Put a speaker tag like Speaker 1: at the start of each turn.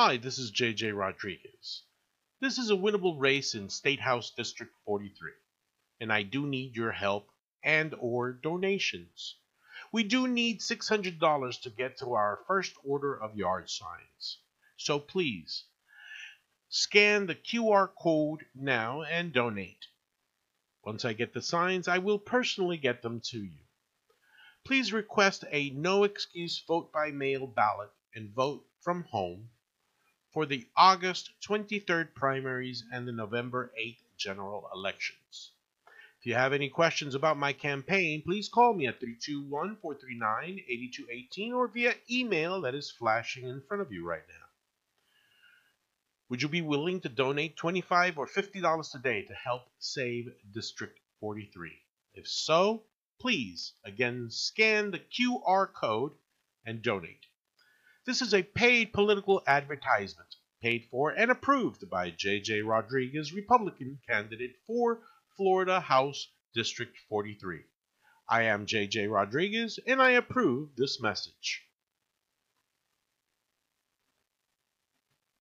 Speaker 1: Hi, this is JJ Rodriguez. This is a winnable race in State House District 43, and I do need your help and or donations. We do need $600 to get to our first order of yard signs. So please, scan the QR code now and donate. Once I get the signs, I will personally get them to you. Please request a no excuse vote by mail ballot and vote from home for the August 23rd primaries and the November 8th general elections. If you have any questions about my campaign, please call me at 321 439 8218 or via email that is flashing in front of you right now. Would you be willing to donate 25 or $50 today to help save District 43? If so, please again scan the QR code and donate. This is a paid political advertisement, paid for and approved by J.J. Rodriguez, Republican candidate for Florida House District 43. I am J.J. Rodriguez, and I approve this message.